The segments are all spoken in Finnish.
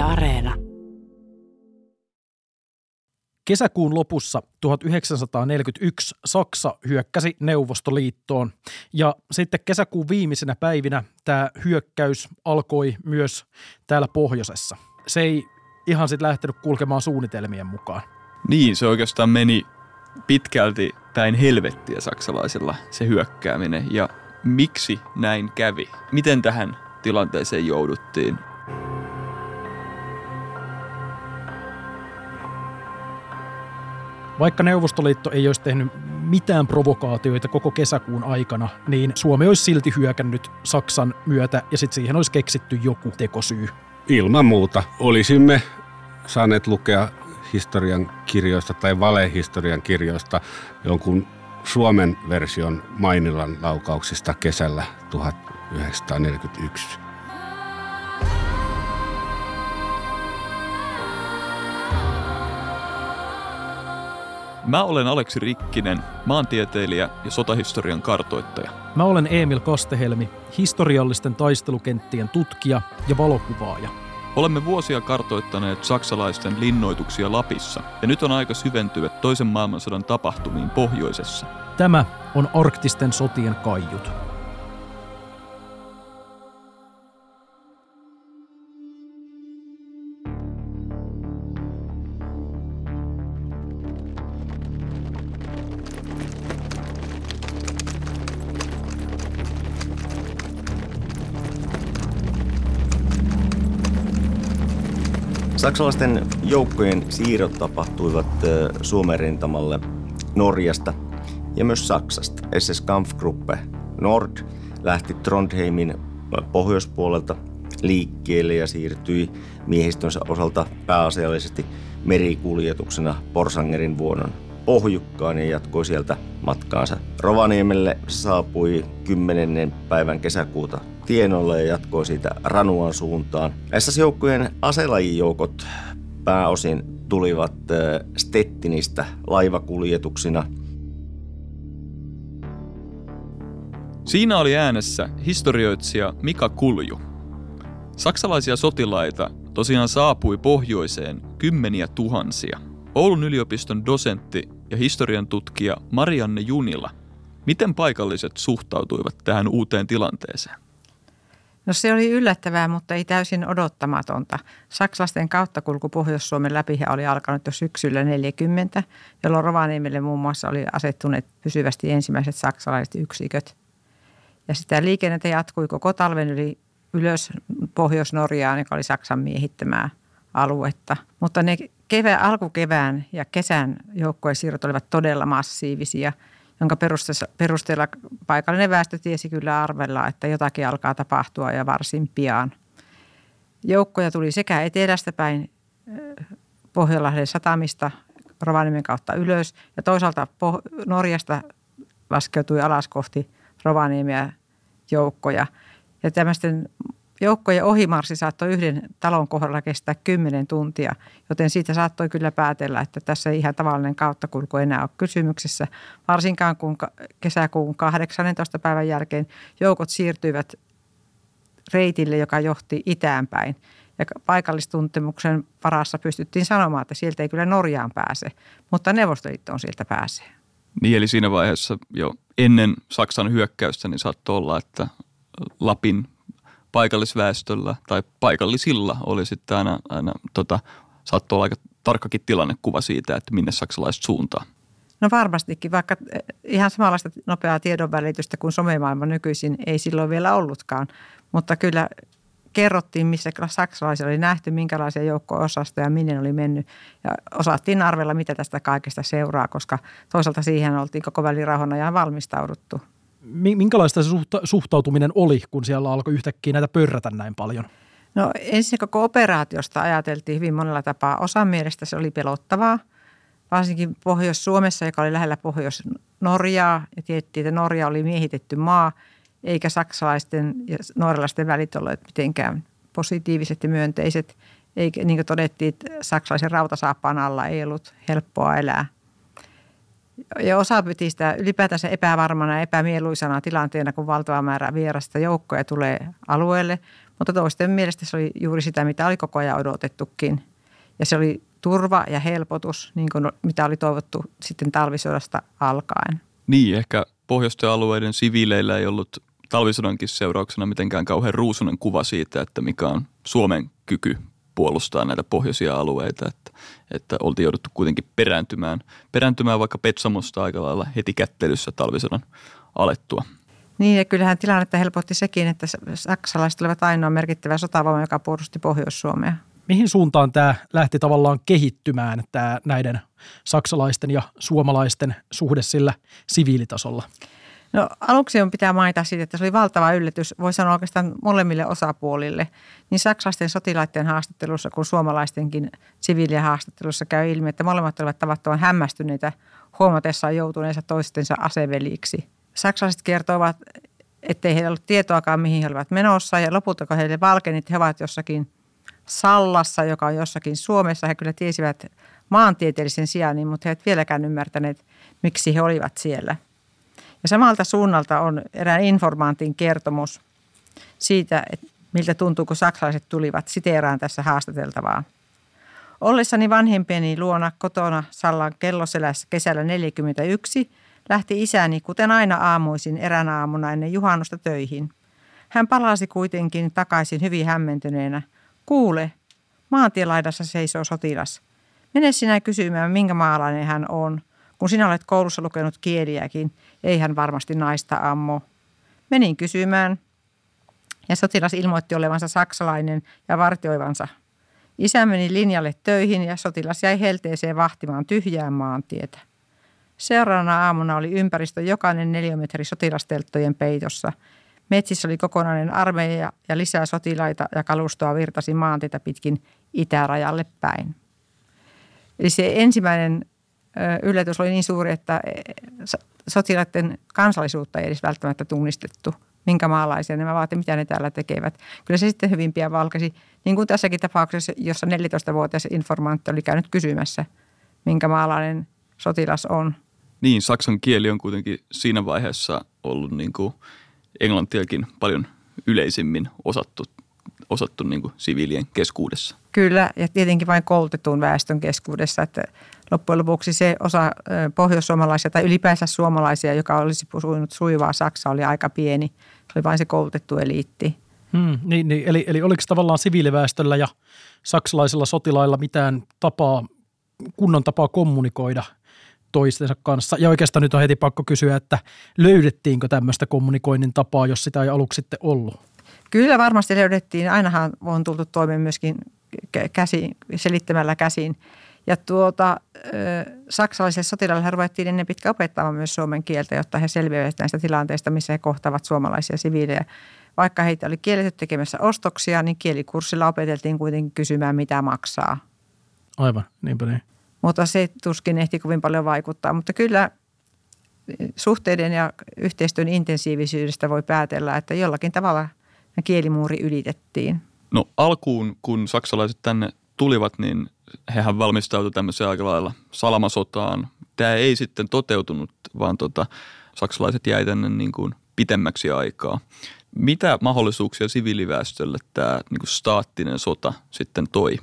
Yle Areena. Kesäkuun lopussa 1941 Saksa hyökkäsi Neuvostoliittoon ja sitten kesäkuun viimeisenä päivinä tämä hyökkäys alkoi myös täällä pohjoisessa. Se ei ihan sitten lähtenyt kulkemaan suunnitelmien mukaan. Niin, se oikeastaan meni pitkälti päin helvettiä saksalaisilla se hyökkääminen ja miksi näin kävi? Miten tähän tilanteeseen jouduttiin? Vaikka Neuvostoliitto ei olisi tehnyt mitään provokaatioita koko kesäkuun aikana, niin Suomi olisi silti hyökännyt Saksan myötä ja sitten siihen olisi keksitty joku tekosyy. Ilman muuta olisimme saaneet lukea historian kirjoista tai valehistorian kirjoista jonkun Suomen version Mainilan laukauksista kesällä 1941. Mä olen Aleksi Rikkinen, maantieteilijä ja sotahistorian kartoittaja. Mä olen Emil Kastehelmi, historiallisten taistelukenttien tutkija ja valokuvaaja. Olemme vuosia kartoittaneet saksalaisten linnoituksia Lapissa, ja nyt on aika syventyä toisen maailmansodan tapahtumiin pohjoisessa. Tämä on arktisten sotien kaiut. Saksalaisten joukkojen siirrot tapahtuivat Suomen rintamalle Norjasta ja myös Saksasta. SS Kampfgruppe Nord lähti Trondheimin pohjoispuolelta liikkeelle ja siirtyi miehistönsä osalta pääasiallisesti merikuljetuksena Porsangerin vuonon pohjukkaan ja jatkoi sieltä matkaansa Rovaniemelle. Saapui 10. päivän kesäkuuta tienolle ja jatkoi siitä Ranuan suuntaan. SS-joukkojen aselajijoukot pääosin tulivat Stettinistä laivakuljetuksina. Siinä oli äänessä historioitsija Mika Kulju. Saksalaisia sotilaita tosiaan saapui pohjoiseen kymmeniä tuhansia. Oulun yliopiston dosentti ja historian tutkija Marianne Junila. Miten paikalliset suhtautuivat tähän uuteen tilanteeseen? No se oli yllättävää, mutta ei täysin odottamatonta. Saksalaisten kauttakulku Pohjois-Suomen läpi oli alkanut jo syksyllä 40, jolloin Rovaniemelle muun muassa oli asettuneet pysyvästi ensimmäiset saksalaiset yksiköt. Ja sitä liikennettä jatkui koko talven yli ylös Pohjois-Norjaan, joka oli Saksan miehittämää aluetta. Mutta ne kevään, alkukevään ja kesän joukkojen siirrot olivat todella massiivisia – jonka perusteella paikallinen väestö tiesi kyllä arvella, että jotakin alkaa tapahtua ja varsin pian. Joukkoja tuli sekä etelästä päin Pohjanlahden satamista Rovaniemen kautta ylös ja toisaalta Norjasta laskeutui alas kohti Rovaniemiä joukkoja. Ja tämmöisten Joukkojen ohimarssi saattoi yhden talon kohdalla kestää 10 tuntia, joten siitä saattoi kyllä päätellä, että tässä ei ihan tavallinen kauttakulku enää ole kysymyksessä. Varsinkaan kun kesäkuun 18. päivän jälkeen joukot siirtyivät reitille, joka johti itäänpäin. Ja paikallistuntemuksen varassa pystyttiin sanomaan, että sieltä ei kyllä Norjaan pääse, mutta Neuvostoliittoon sieltä pääsee. Niin, eli siinä vaiheessa jo ennen Saksan hyökkäystä niin saattoi olla, että Lapin paikallisväestöllä tai paikallisilla oli sitten aina, aina tota, saattoi olla aika tarkkakin tilannekuva siitä, että minne saksalaiset suuntaa. No varmastikin, vaikka eh, ihan samanlaista nopeaa tiedonvälitystä kuin somemaailma nykyisin ei silloin vielä ollutkaan. Mutta kyllä kerrottiin, missä saksalaisia oli nähty, minkälaisia joukko-osastoja ja minne oli mennyt. Ja osattiin arvella, mitä tästä kaikesta seuraa, koska toisaalta siihen oltiin koko välirauhan ajan valmistauduttu minkälaista se suhtautuminen oli, kun siellä alkoi yhtäkkiä näitä pörrätä näin paljon? No ensin koko operaatiosta ajateltiin hyvin monella tapaa. Osan mielestä se oli pelottavaa, varsinkin Pohjois-Suomessa, joka oli lähellä Pohjois-Norjaa. Ja tiedettiin, että Norja oli miehitetty maa, eikä saksalaisten ja norjalaisten välit olleet mitenkään positiiviset ja myönteiset. Eikä, niin kuin todettiin, että saksalaisen rautasaappaan alla ei ollut helppoa elää – ja osa piti sitä ylipäätänsä epävarmana ja epämieluisana tilanteena, kun valtava määrä vierasta joukkoja tulee alueelle. Mutta toisten mielestä se oli juuri sitä, mitä oli koko ajan odotettukin. Ja se oli turva ja helpotus, niin kuin mitä oli toivottu sitten talvisodasta alkaen. Niin, ehkä pohjoisten alueiden siviileillä ei ollut talvisodankin seurauksena mitenkään kauhean ruusunen kuva siitä, että mikä on Suomen kyky puolustaa näitä pohjoisia alueita, että, oltiin jouduttu kuitenkin perääntymään, perääntymään vaikka Petsamosta aika lailla heti kättelyssä talvisodan alettua. Niin ja kyllähän tilannetta helpotti sekin, että saksalaiset olivat ainoa merkittävä sotavoima, joka puolusti Pohjois-Suomea. Mihin suuntaan tämä lähti tavallaan kehittymään, tämä näiden saksalaisten ja suomalaisten suhde sillä siviilitasolla? No aluksi on pitää mainita siitä, että se oli valtava yllätys, voi sanoa oikeastaan molemmille osapuolille. Niin saksalaisten sotilaiden haastattelussa kuin suomalaistenkin siviilien haastattelussa käy ilmi, että molemmat olivat tavattoman hämmästyneitä huomatessaan joutuneensa toistensa aseveliksi. Saksalaiset kertovat, ettei heillä ollut tietoakaan, mihin he olivat menossa ja lopulta kun heille valkeni, että he ovat jossakin Sallassa, joka on jossakin Suomessa. He kyllä tiesivät maantieteellisen sijainnin, mutta he eivät vieläkään ymmärtäneet, miksi he olivat siellä – ja samalta suunnalta on erään informantin kertomus siitä, että miltä tuntuu, kun saksalaiset tulivat. Siteeraan tässä haastateltavaa. Ollessani vanhempieni luona kotona Sallan kelloselässä kesällä 41 lähti isäni, kuten aina aamuisin eränä aamuna ennen juhannusta töihin. Hän palasi kuitenkin takaisin hyvin hämmentyneenä. Kuule, maantielaidassa seisoo sotilas. Mene sinä kysymään, minkä maalainen hän on. Kun sinä olet koulussa lukenut kieliäkin, ei hän varmasti naista ammo. Menin kysymään ja sotilas ilmoitti olevansa saksalainen ja vartioivansa. Isä meni linjalle töihin ja sotilas jäi helteeseen vahtimaan tyhjää maantietä. Seuraavana aamuna oli ympäristö jokainen neliömetri sotilastelttojen peitossa. Metsissä oli kokonainen armeija ja lisää sotilaita ja kalustoa virtasi maantietä pitkin itärajalle päin. Eli se ensimmäinen yllätys oli niin suuri, että sotilaiden kansallisuutta ei edes välttämättä tunnistettu, minkä maalaisia nämä ja mitä ne täällä tekevät. Kyllä se sitten hyvin pian valkesi, niin kuin tässäkin tapauksessa, jossa 14-vuotias informantti oli käynyt kysymässä, minkä maalainen sotilas on. Niin, saksan kieli on kuitenkin siinä vaiheessa ollut niin kuin englantiakin paljon yleisimmin osattu, osattu niin kuin siviilien keskuudessa. Kyllä, ja tietenkin vain koulutetun väestön keskuudessa, että loppujen lopuksi se osa pohjoissuomalaisia tai ylipäänsä suomalaisia, joka olisi puhunut sujuvaa Saksaa, oli aika pieni. Se oli vain se koulutettu eliitti. Hmm, niin, niin, eli, eli oliko tavallaan siviiliväestöllä ja saksalaisilla sotilailla mitään tapaa, kunnon tapaa kommunikoida toistensa kanssa? Ja oikeastaan nyt on heti pakko kysyä, että löydettiinkö tämmöistä kommunikoinnin tapaa, jos sitä ei aluksi sitten ollut? Kyllä varmasti löydettiin. Ainahan on tultu toimeen myöskin käsi, selittämällä käsin. Ja tuota, saksalaisille sotilaille ruvettiin ennen pitkä opettamaan myös suomen kieltä, jotta he selviävät näistä tilanteista, missä he kohtavat suomalaisia siviilejä. Vaikka heitä oli kielletty tekemässä ostoksia, niin kielikurssilla opeteltiin kuitenkin kysymään, mitä maksaa. Aivan, niinpä niin. Mutta se tuskin ehti kovin paljon vaikuttaa. Mutta kyllä suhteiden ja yhteistyön intensiivisyydestä voi päätellä, että jollakin tavalla kielimuuri ylitettiin. No alkuun, kun saksalaiset tänne tulivat, niin hehän valmistautuivat tämmöiseen aika lailla salamasotaan. Tämä ei sitten toteutunut, vaan tota, saksalaiset jäi tänne niin kuin pitemmäksi aikaa. Mitä mahdollisuuksia siviiliväestölle tämä niin kuin staattinen sota sitten toi?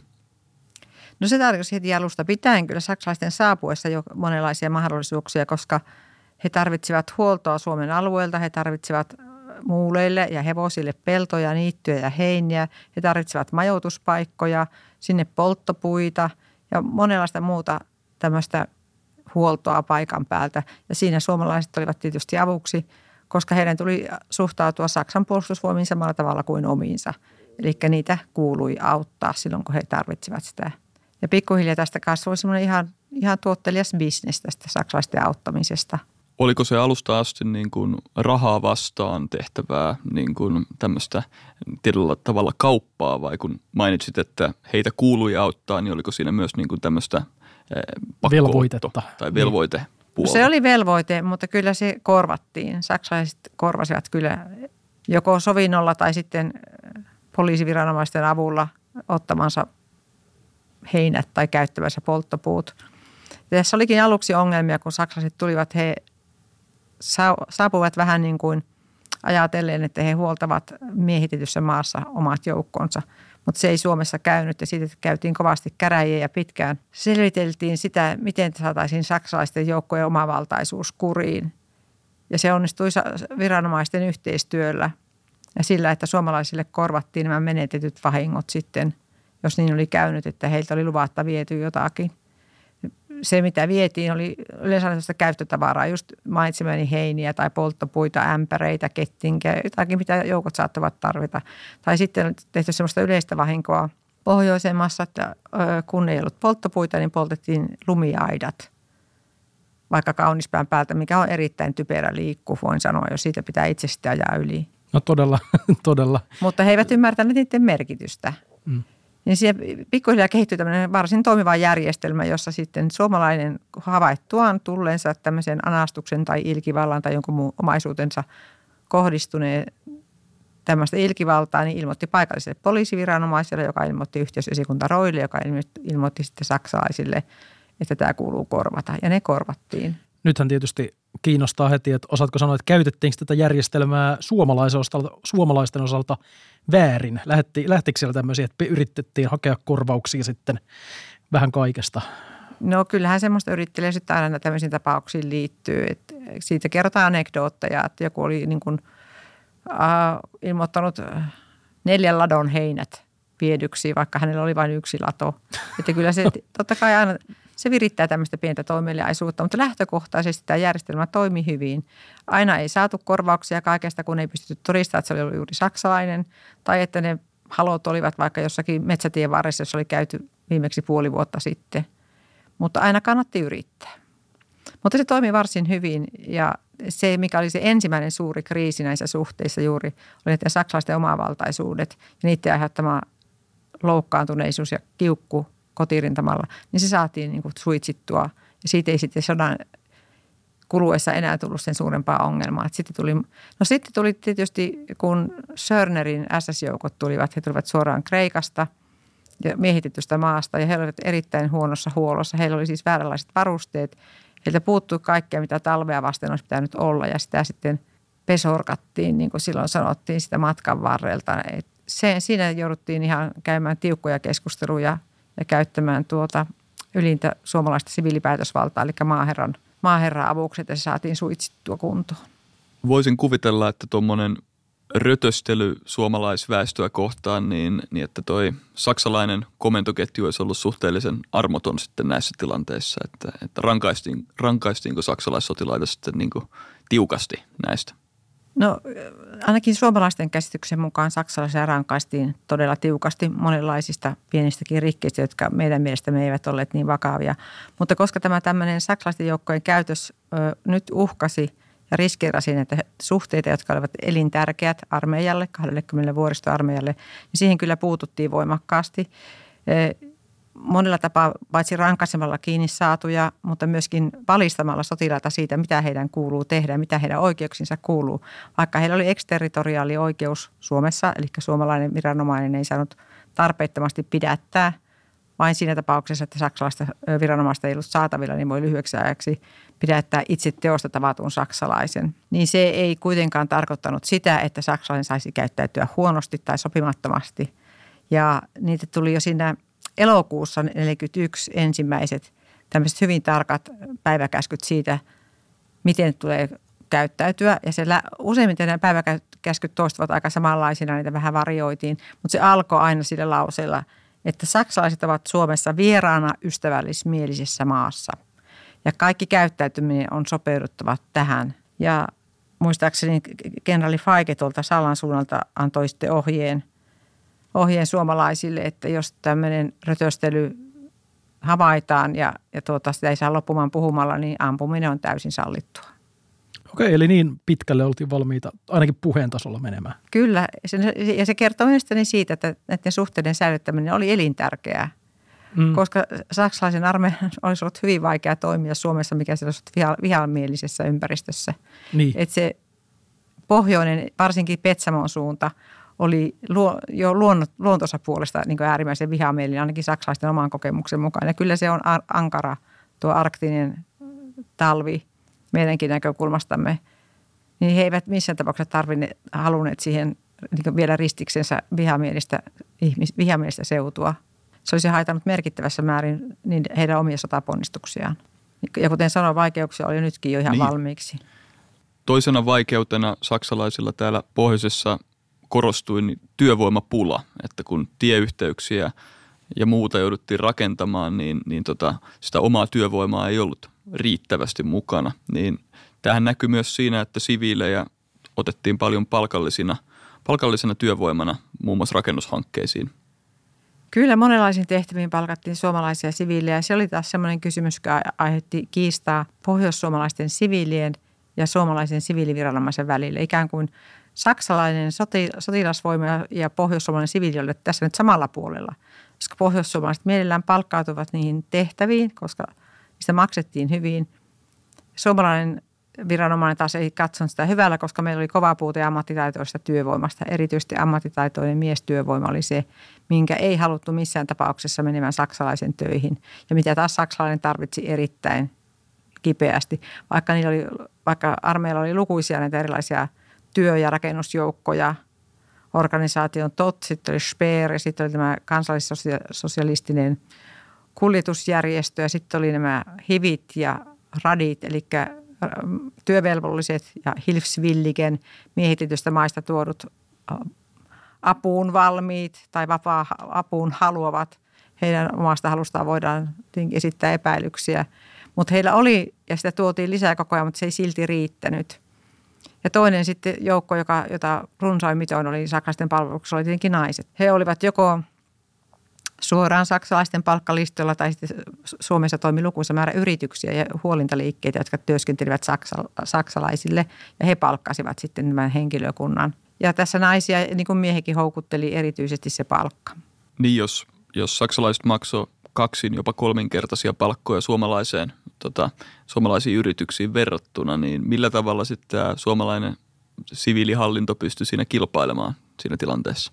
No se tarkoitti heti alusta pitäen kyllä saksalaisten saapuessa jo monenlaisia mahdollisuuksia, koska he tarvitsivat huoltoa Suomen alueelta, he tarvitsivat muuleille ja hevosille peltoja, niittyjä ja heiniä. He tarvitsevat majoituspaikkoja, sinne polttopuita ja monenlaista muuta tämmöistä huoltoa paikan päältä. Ja siinä suomalaiset olivat tietysti avuksi, koska heidän tuli suhtautua Saksan puolustusvoimiin samalla tavalla kuin omiinsa. Eli niitä kuului auttaa silloin, kun he tarvitsivat sitä. Ja pikkuhiljaa tästä kasvoi semmoinen ihan, ihan tuottelias bisnes tästä saksalaisten auttamisesta – oliko se alusta asti niin kuin rahaa vastaan tehtävää niin kuin tämmöistä tietyllä tavalla kauppaa vai kun mainitsit, että heitä kuului auttaa, niin oliko siinä myös niin kuin tämmöistä eh, velvoitetta tai velvoite? No se oli velvoite, mutta kyllä se korvattiin. Saksalaiset korvasivat kyllä joko sovinnolla tai sitten eh, poliisiviranomaisten avulla ottamansa heinät tai käyttämänsä polttopuut. Ja tässä olikin aluksi ongelmia, kun saksalaiset tulivat, he saapuvat vähän niin kuin ajatellen, että he huoltavat miehitetyssä maassa omat joukkonsa. Mutta se ei Suomessa käynyt ja siitä käytiin kovasti käräjiä ja pitkään selviteltiin sitä, miten saataisiin saksalaisten joukkojen omavaltaisuus kuriin. Ja se onnistui viranomaisten yhteistyöllä ja sillä, että suomalaisille korvattiin nämä menetetyt vahingot sitten, jos niin oli käynyt, että heiltä oli luvatta viety jotakin – se, mitä vietiin, oli yleensä sellaista käyttötavaraa, just mainitsemani heiniä tai polttopuita, ämpäreitä, kettinkiä, jotakin, mitä joukot saattavat tarvita. Tai sitten on tehty sellaista yleistä vahinkoa pohjoisemmassa, että kun ei ollut polttopuita, niin poltettiin lumiaidat vaikka kaunispään päältä, mikä on erittäin typerä liikku, voin sanoa, jos siitä pitää itse sitten ajaa yli. No todella, todella. Mutta he eivät ymmärtäneet niiden merkitystä. Mm niin siihen pikkuhiljaa kehittyy tämmöinen varsin toimiva järjestelmä, jossa sitten suomalainen havaittuaan tulleensa tämmöisen anastuksen tai ilkivallan tai jonkun muun omaisuutensa kohdistuneen tämmöistä ilkivaltaa, niin ilmoitti paikalliselle poliisiviranomaiselle, joka ilmoitti yhteysesikunta Roille, joka ilmoitti sitten saksalaisille, että tämä kuuluu korvata. Ja ne korvattiin. Nythän tietysti kiinnostaa heti, että osaatko sanoa, että käytettiinkö tätä järjestelmää suomalaisen osalta, suomalaisten osalta väärin? Lähti, lähtikö siellä tämmöisiä, että yritettiin hakea korvauksia sitten vähän kaikesta? No kyllähän semmoista yrittelijä sitten aina tämmöisiin tapauksiin liittyy. Että siitä kerrotaan anekdootteja, että joku oli niin kuin, äh, ilmoittanut neljän ladon heinät viedyksi, vaikka hänellä oli vain yksi lato. Että kyllä se totta kai aina se virittää tämmöistä pientä toimeliaisuutta, mutta lähtökohtaisesti tämä järjestelmä toimi hyvin. Aina ei saatu korvauksia kaikesta, kun ei pystytty todistamaan, että se oli juuri saksalainen tai että ne halot olivat vaikka jossakin metsätien varressa, jossa oli käyty viimeksi puoli vuotta sitten. Mutta aina kannatti yrittää. Mutta se toimi varsin hyvin ja se, mikä oli se ensimmäinen suuri kriisi näissä suhteissa juuri, oli että saksalaisten omavaltaisuudet ja niiden aiheuttama loukkaantuneisuus ja kiukku kotirintamalla, niin se saatiin niin kuin suitsittua. Ja siitä ei sitten sodan kuluessa enää tullut sen suurempaa ongelmaa. Sitten tuli, no sitten tuli tietysti, kun Sörnerin SS-joukot tulivat, he tulivat suoraan Kreikasta ja miehitetystä maasta ja he olivat erittäin huonossa huollossa. Heillä oli siis vääränlaiset varusteet. Heiltä puuttui kaikkea, mitä talvea vasten olisi pitänyt olla ja sitä sitten pesorkattiin, niin kuin silloin sanottiin sitä matkan varrelta. Et se, siinä jouduttiin ihan käymään tiukkoja keskusteluja ja käyttämään tuota ylintä suomalaista siviilipäätösvaltaa, eli maaherran, maaherran avukset, ja se saatiin suitsittua kuntoon. Voisin kuvitella, että tuommoinen rötöstely suomalaisväestöä kohtaan, niin, niin että toi saksalainen komentoketju olisi ollut suhteellisen armoton sitten näissä tilanteissa, että, että rankaistiin, rankaistiinko saksalaissotilaita sitten niin tiukasti näistä? No ainakin suomalaisten käsityksen mukaan saksalaisia rankaistiin todella tiukasti monenlaisista pienistäkin rikkeistä, jotka meidän mielestämme eivät olleet niin vakavia. Mutta koska tämä tämmöinen saksalaisten joukkojen käytös ö, nyt uhkasi ja riskeerasi näitä suhteita, jotka olivat elintärkeät armeijalle, 20 vuoristoarmeijalle, niin siihen kyllä puututtiin voimakkaasti monella tapaa paitsi rankaisemalla kiinni saatuja, mutta myöskin valistamalla sotilaita siitä, mitä heidän kuuluu tehdä, mitä heidän oikeuksinsa kuuluu. Vaikka heillä oli eksterritoriaali oikeus Suomessa, eli suomalainen viranomainen ei saanut tarpeettomasti pidättää vain siinä tapauksessa, että saksalaista viranomaista ei ollut saatavilla, niin voi lyhyeksi ajaksi pidättää itse teosta tavatun saksalaisen. Niin se ei kuitenkaan tarkoittanut sitä, että saksalainen saisi käyttäytyä huonosti tai sopimattomasti. Ja niitä tuli jo siinä elokuussa 1941 ensimmäiset tämmöiset hyvin tarkat päiväkäskyt siitä, miten tulee käyttäytyä. Ja se useimmiten nämä päiväkäskyt toistuvat aika samanlaisina, niitä vähän varioitiin, mutta se alkoi aina sillä lauseella, että saksalaiset ovat Suomessa vieraana ystävällismielisessä maassa. Ja kaikki käyttäytyminen on sopeuduttava tähän. Ja muistaakseni kenraali Faike tuolta Salan suunnalta antoi sitten ohjeen – ohjeen suomalaisille, että jos tämmöinen rötöstely havaitaan ja, ja tuota, sitä ei saa loppumaan puhumalla, niin ampuminen on täysin sallittua. Okei, eli niin pitkälle oltiin valmiita ainakin puheen tasolla menemään. Kyllä, ja se kertoo mielestäni siitä, että näiden suhteiden säilyttäminen oli elintärkeää. Mm. Koska saksalaisen armeijan olisi ollut hyvin vaikea toimia Suomessa, mikä se olisi viha, vihamielisessä ympäristössä. Niin. Että se pohjoinen, varsinkin Petsamon suunta – oli luo, jo luontonsa puolesta niin äärimmäisen vihamielinen, ainakin saksalaisten oman kokemuksen mukaan. Ja kyllä se on ankara tuo arktinen talvi meidänkin näkökulmastamme. niin he eivät missään tapauksessa tarvinneet, halunneet siihen niin vielä ristiksensä vihamielistä, ihmis, vihamielistä seutua. Se olisi haitannut merkittävässä määrin niin heidän omia sotaponnistuksiaan. Ja kuten sanoin, vaikeuksia oli nytkin jo ihan niin. valmiiksi. Toisena vaikeutena saksalaisilla täällä pohjoisessa korostui niin työvoimapula, että kun tieyhteyksiä ja muuta jouduttiin rakentamaan, niin, niin tota, sitä omaa työvoimaa ei ollut riittävästi mukana. Niin tähän näkyy myös siinä, että siviilejä otettiin paljon palkallisina, palkallisena työvoimana muun muassa rakennushankkeisiin. Kyllä monenlaisiin tehtäviin palkattiin suomalaisia siviilejä. Se oli taas sellainen kysymys, joka aiheutti kiistaa pohjoissuomalaisten siviilien ja suomalaisen siviiliviranomaisen välillä. Ikään kuin saksalainen sotilasvoima ja pohjoissuomalainen siviili olivat tässä nyt samalla puolella. Koska pohjoissuomalaiset mielellään palkkautuvat niihin tehtäviin, koska niistä maksettiin hyvin. Suomalainen viranomainen taas ei katsonut sitä hyvällä, koska meillä oli kova puute ammattitaitoista työvoimasta. Erityisesti ammattitaitoinen miestyövoima oli se, minkä ei haluttu missään tapauksessa menemään saksalaisen töihin. Ja mitä taas saksalainen tarvitsi erittäin kipeästi, vaikka, niillä oli, vaikka armeilla oli lukuisia näitä erilaisia työ- ja rakennusjoukkoja, organisaation TOT, sitten oli SPEER ja sitten oli tämä kansallissosialistinen kuljetusjärjestö ja sitten oli nämä HIVit ja RADit, eli työvelvolliset ja Hilfsvilligen miehitetystä maista tuodut apuun valmiit tai vapaa apuun haluavat. Heidän omasta halustaan voidaan esittää epäilyksiä. Mutta heillä oli, ja sitä tuotiin lisää koko ajan, mutta se ei silti riittänyt. Ja toinen sitten joukko, joka, jota runsain mitoin oli saksalaisten palveluksessa, oli tietenkin naiset. He olivat joko suoraan saksalaisten palkkalistoilla tai sitten Suomessa toimi lukuisa määrä yrityksiä ja huolintaliikkeitä, jotka työskentelivät saksa, saksalaisille ja he palkkasivat sitten tämän henkilökunnan. Ja tässä naisia, niin kuin miehekin, houkutteli erityisesti se palkka. Niin, jos, jos saksalaiset maksoi kaksin, jopa kolminkertaisia palkkoja suomalaiseen, tota, suomalaisiin yrityksiin verrattuna, niin millä tavalla sitten tämä suomalainen siviilihallinto pystyi siinä kilpailemaan siinä tilanteessa?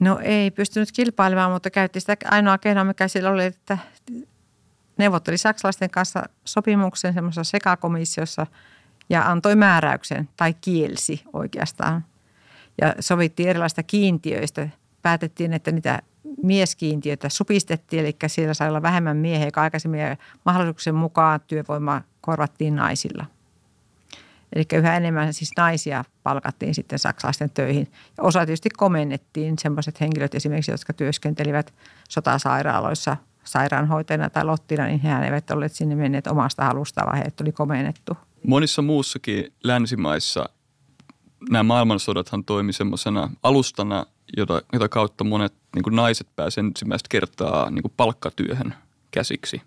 No ei pystynyt kilpailemaan, mutta käytti sitä ainoa keinoa, mikä sillä oli, että neuvotteli saksalaisten kanssa sopimuksen semmoisessa sekakomissiossa ja antoi määräyksen tai kielsi oikeastaan. Ja sovittiin erilaista kiintiöistä. Päätettiin, että niitä mieskiintiöitä supistettiin, eli siellä sai olla vähemmän miehiä, joka aikaisemmin mahdollisuuksien mukaan työvoima korvattiin naisilla. Eli yhä enemmän siis naisia palkattiin sitten saksalaisten töihin. Ja osa tietysti komennettiin sellaiset henkilöt esimerkiksi, jotka työskentelivät sotasairaaloissa sairaanhoitajana tai lottina, niin he eivät olleet sinne menneet omasta halustaan, vaan heidät oli komennettu. Monissa muussakin länsimaissa nämä maailmansodathan toimi semmoisena alustana, jota, jota kautta monet niin naiset pääsevät ensimmäistä kertaa niin palkkatyöhön käsiksi.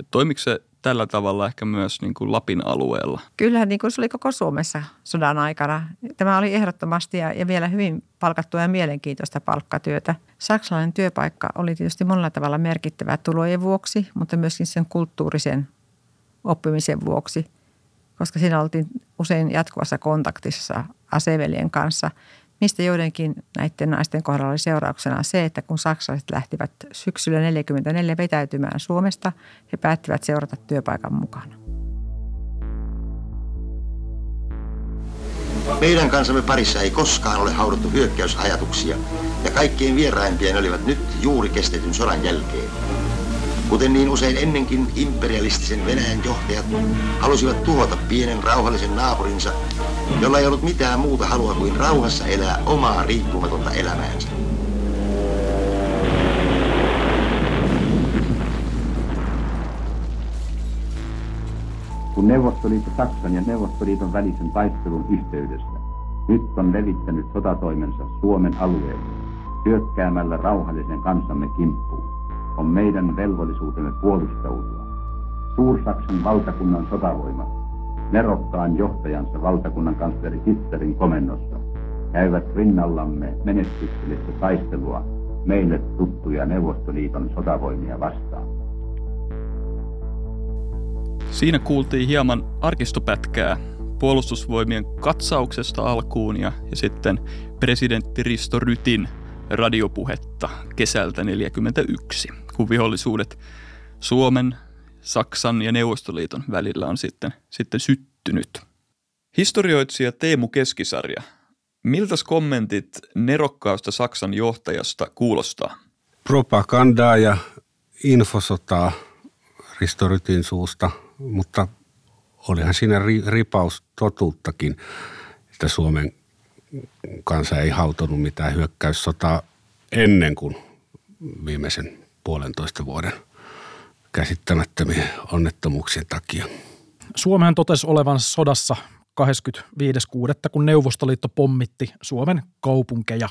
Et toimiko se tällä tavalla ehkä myös niin kuin Lapin alueella? Kyllähän niin kuin se oli koko Suomessa sodan aikana. Tämä oli ehdottomasti ja, ja vielä hyvin palkattua ja mielenkiintoista palkkatyötä. Saksalainen työpaikka oli tietysti monella tavalla merkittävä tulojen vuoksi, mutta myöskin sen kulttuurisen oppimisen vuoksi, koska siinä oltiin usein jatkuvassa kontaktissa aseveljen kanssa – mistä joidenkin näiden naisten kohdalla oli seurauksena se, että kun saksalaiset lähtivät syksyllä 1944 vetäytymään Suomesta, he päättivät seurata työpaikan mukana. Meidän kansamme parissa ei koskaan ole hauduttu hyökkäysajatuksia, ja kaikkein vieraimpien olivat nyt juuri kestetyn sodan jälkeen. Kuten niin usein ennenkin imperialistisen Venäjän johtajat halusivat tuhota pienen rauhallisen naapurinsa, jolla ei ollut mitään muuta halua kuin rauhassa elää omaa riippumatonta elämäänsä. Kun Neuvostoliitto Saksan ja Neuvostoliiton välisen taistelun yhteydessä nyt on levittänyt sotatoimensa Suomen alueelle hyökkäämällä rauhallisen kansamme kimppuun on meidän velvollisuutemme puolustautua. Suursaksan valtakunnan sotavoimat, nerokkaan johtajansa valtakunnan kansleri Hitlerin komennossa, käyvät rinnallamme menestyksellistä taistelua meille tuttuja Neuvostoliiton sotavoimia vastaan. Siinä kuultiin hieman arkistopätkää puolustusvoimien katsauksesta alkuun ja, ja sitten presidentti Risto Rytin radiopuhetta kesältä 1941, kun vihollisuudet Suomen, Saksan ja Neuvostoliiton välillä on sitten, sitten syttynyt. Historioitsija Teemu Keskisarja, miltä kommentit nerokkaasta Saksan johtajasta kuulostaa? Propagandaa ja infosotaa Ristorytin suusta, mutta olihan siinä ripaus totuuttakin, että Suomen kansa ei hautonut mitään hyökkäyssotaa ennen kuin viimeisen puolentoista vuoden käsittämättömien onnettomuuksien takia. Suomen totesi olevansa sodassa 25.6., kun Neuvostoliitto pommitti Suomen kaupunkeja.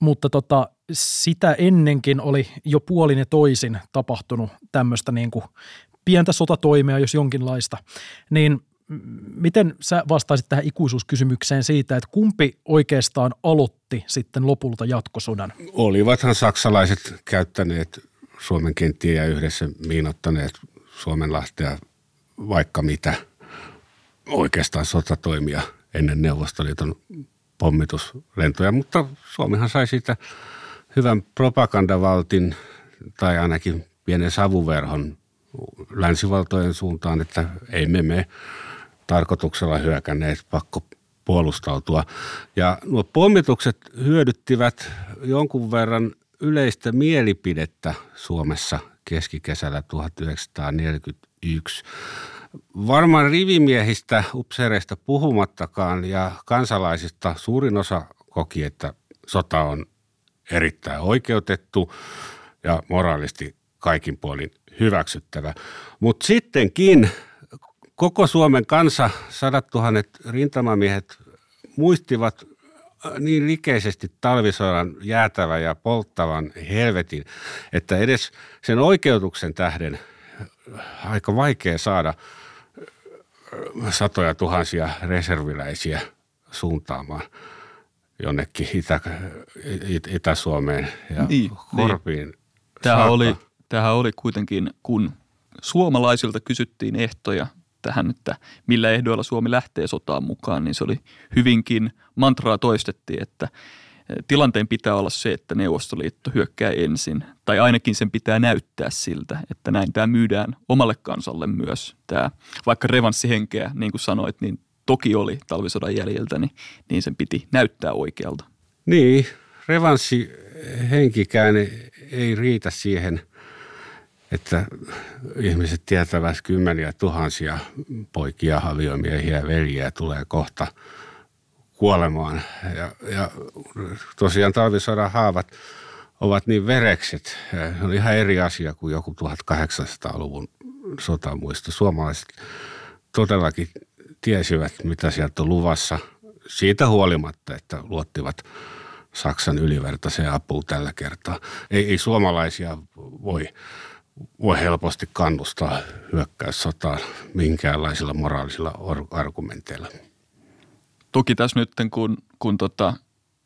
Mutta tota, sitä ennenkin oli jo puolin ja toisin tapahtunut tämmöistä niin kuin pientä sotatoimea, jos jonkinlaista. Niin miten sä vastaisit tähän ikuisuuskysymykseen siitä, että kumpi oikeastaan aloitti sitten lopulta jatkosodan? Olivathan saksalaiset käyttäneet Suomen kenttiä ja yhdessä miinottaneet Suomenlahtea vaikka mitä oikeastaan sotatoimia ennen Neuvostoliiton pommituslentoja, mutta Suomihan sai siitä hyvän propagandavaltin tai ainakin pienen savuverhon länsivaltojen suuntaan, että ei me me tarkoituksella hyökänneet, pakko puolustautua. Ja nuo pommitukset hyödyttivät jonkun verran yleistä mielipidettä Suomessa keskikesällä 1941. Varmaan rivimiehistä, upseereista puhumattakaan ja kansalaisista suurin osa koki, että sota on erittäin oikeutettu ja moraalisti kaikin puolin hyväksyttävä. Mutta sittenkin koko Suomen kansa, sadat tuhannet rintamamiehet muistivat äh, niin likeisesti talvisodan jäätävä ja polttavan helvetin, että edes sen oikeutuksen tähden äh, aika vaikea saada äh, satoja tuhansia reserviläisiä suuntaamaan jonnekin Itä, Itä-Suomeen ja niin, Korpiin. Niin. Tämähän oli, tämähän oli kuitenkin, kun suomalaisilta kysyttiin ehtoja tähän, että millä ehdoilla Suomi lähtee sotaan mukaan, niin se oli hyvinkin mantraa toistettiin, että eh, tilanteen pitää olla se, että Neuvostoliitto hyökkää ensin, tai ainakin sen pitää näyttää siltä, että näin tämä myydään omalle kansalle myös. Tämä, vaikka revanssihenkeä, niin kuin sanoit, niin toki oli talvisodan jäljiltä, niin, niin sen piti näyttää oikealta. Niin, revanssihenkikään ei riitä siihen – että ihmiset tietävät kymmeniä tuhansia poikia, aviomiehiä ja veljiä tulee kohta kuolemaan. Ja, ja tosiaan talvisodan haavat ovat niin verekset. Se on ihan eri asia kuin joku 1800-luvun sotamuisto. Suomalaiset todellakin tiesivät, mitä sieltä on luvassa. Siitä huolimatta, että luottivat Saksan ylivertaiseen apuun tällä kertaa. Ei, ei suomalaisia voi voi helposti kannustaa hyökkäyssotaan minkäänlaisilla moraalisilla argumenteilla. Toki tässä nyt, kun, kun tota,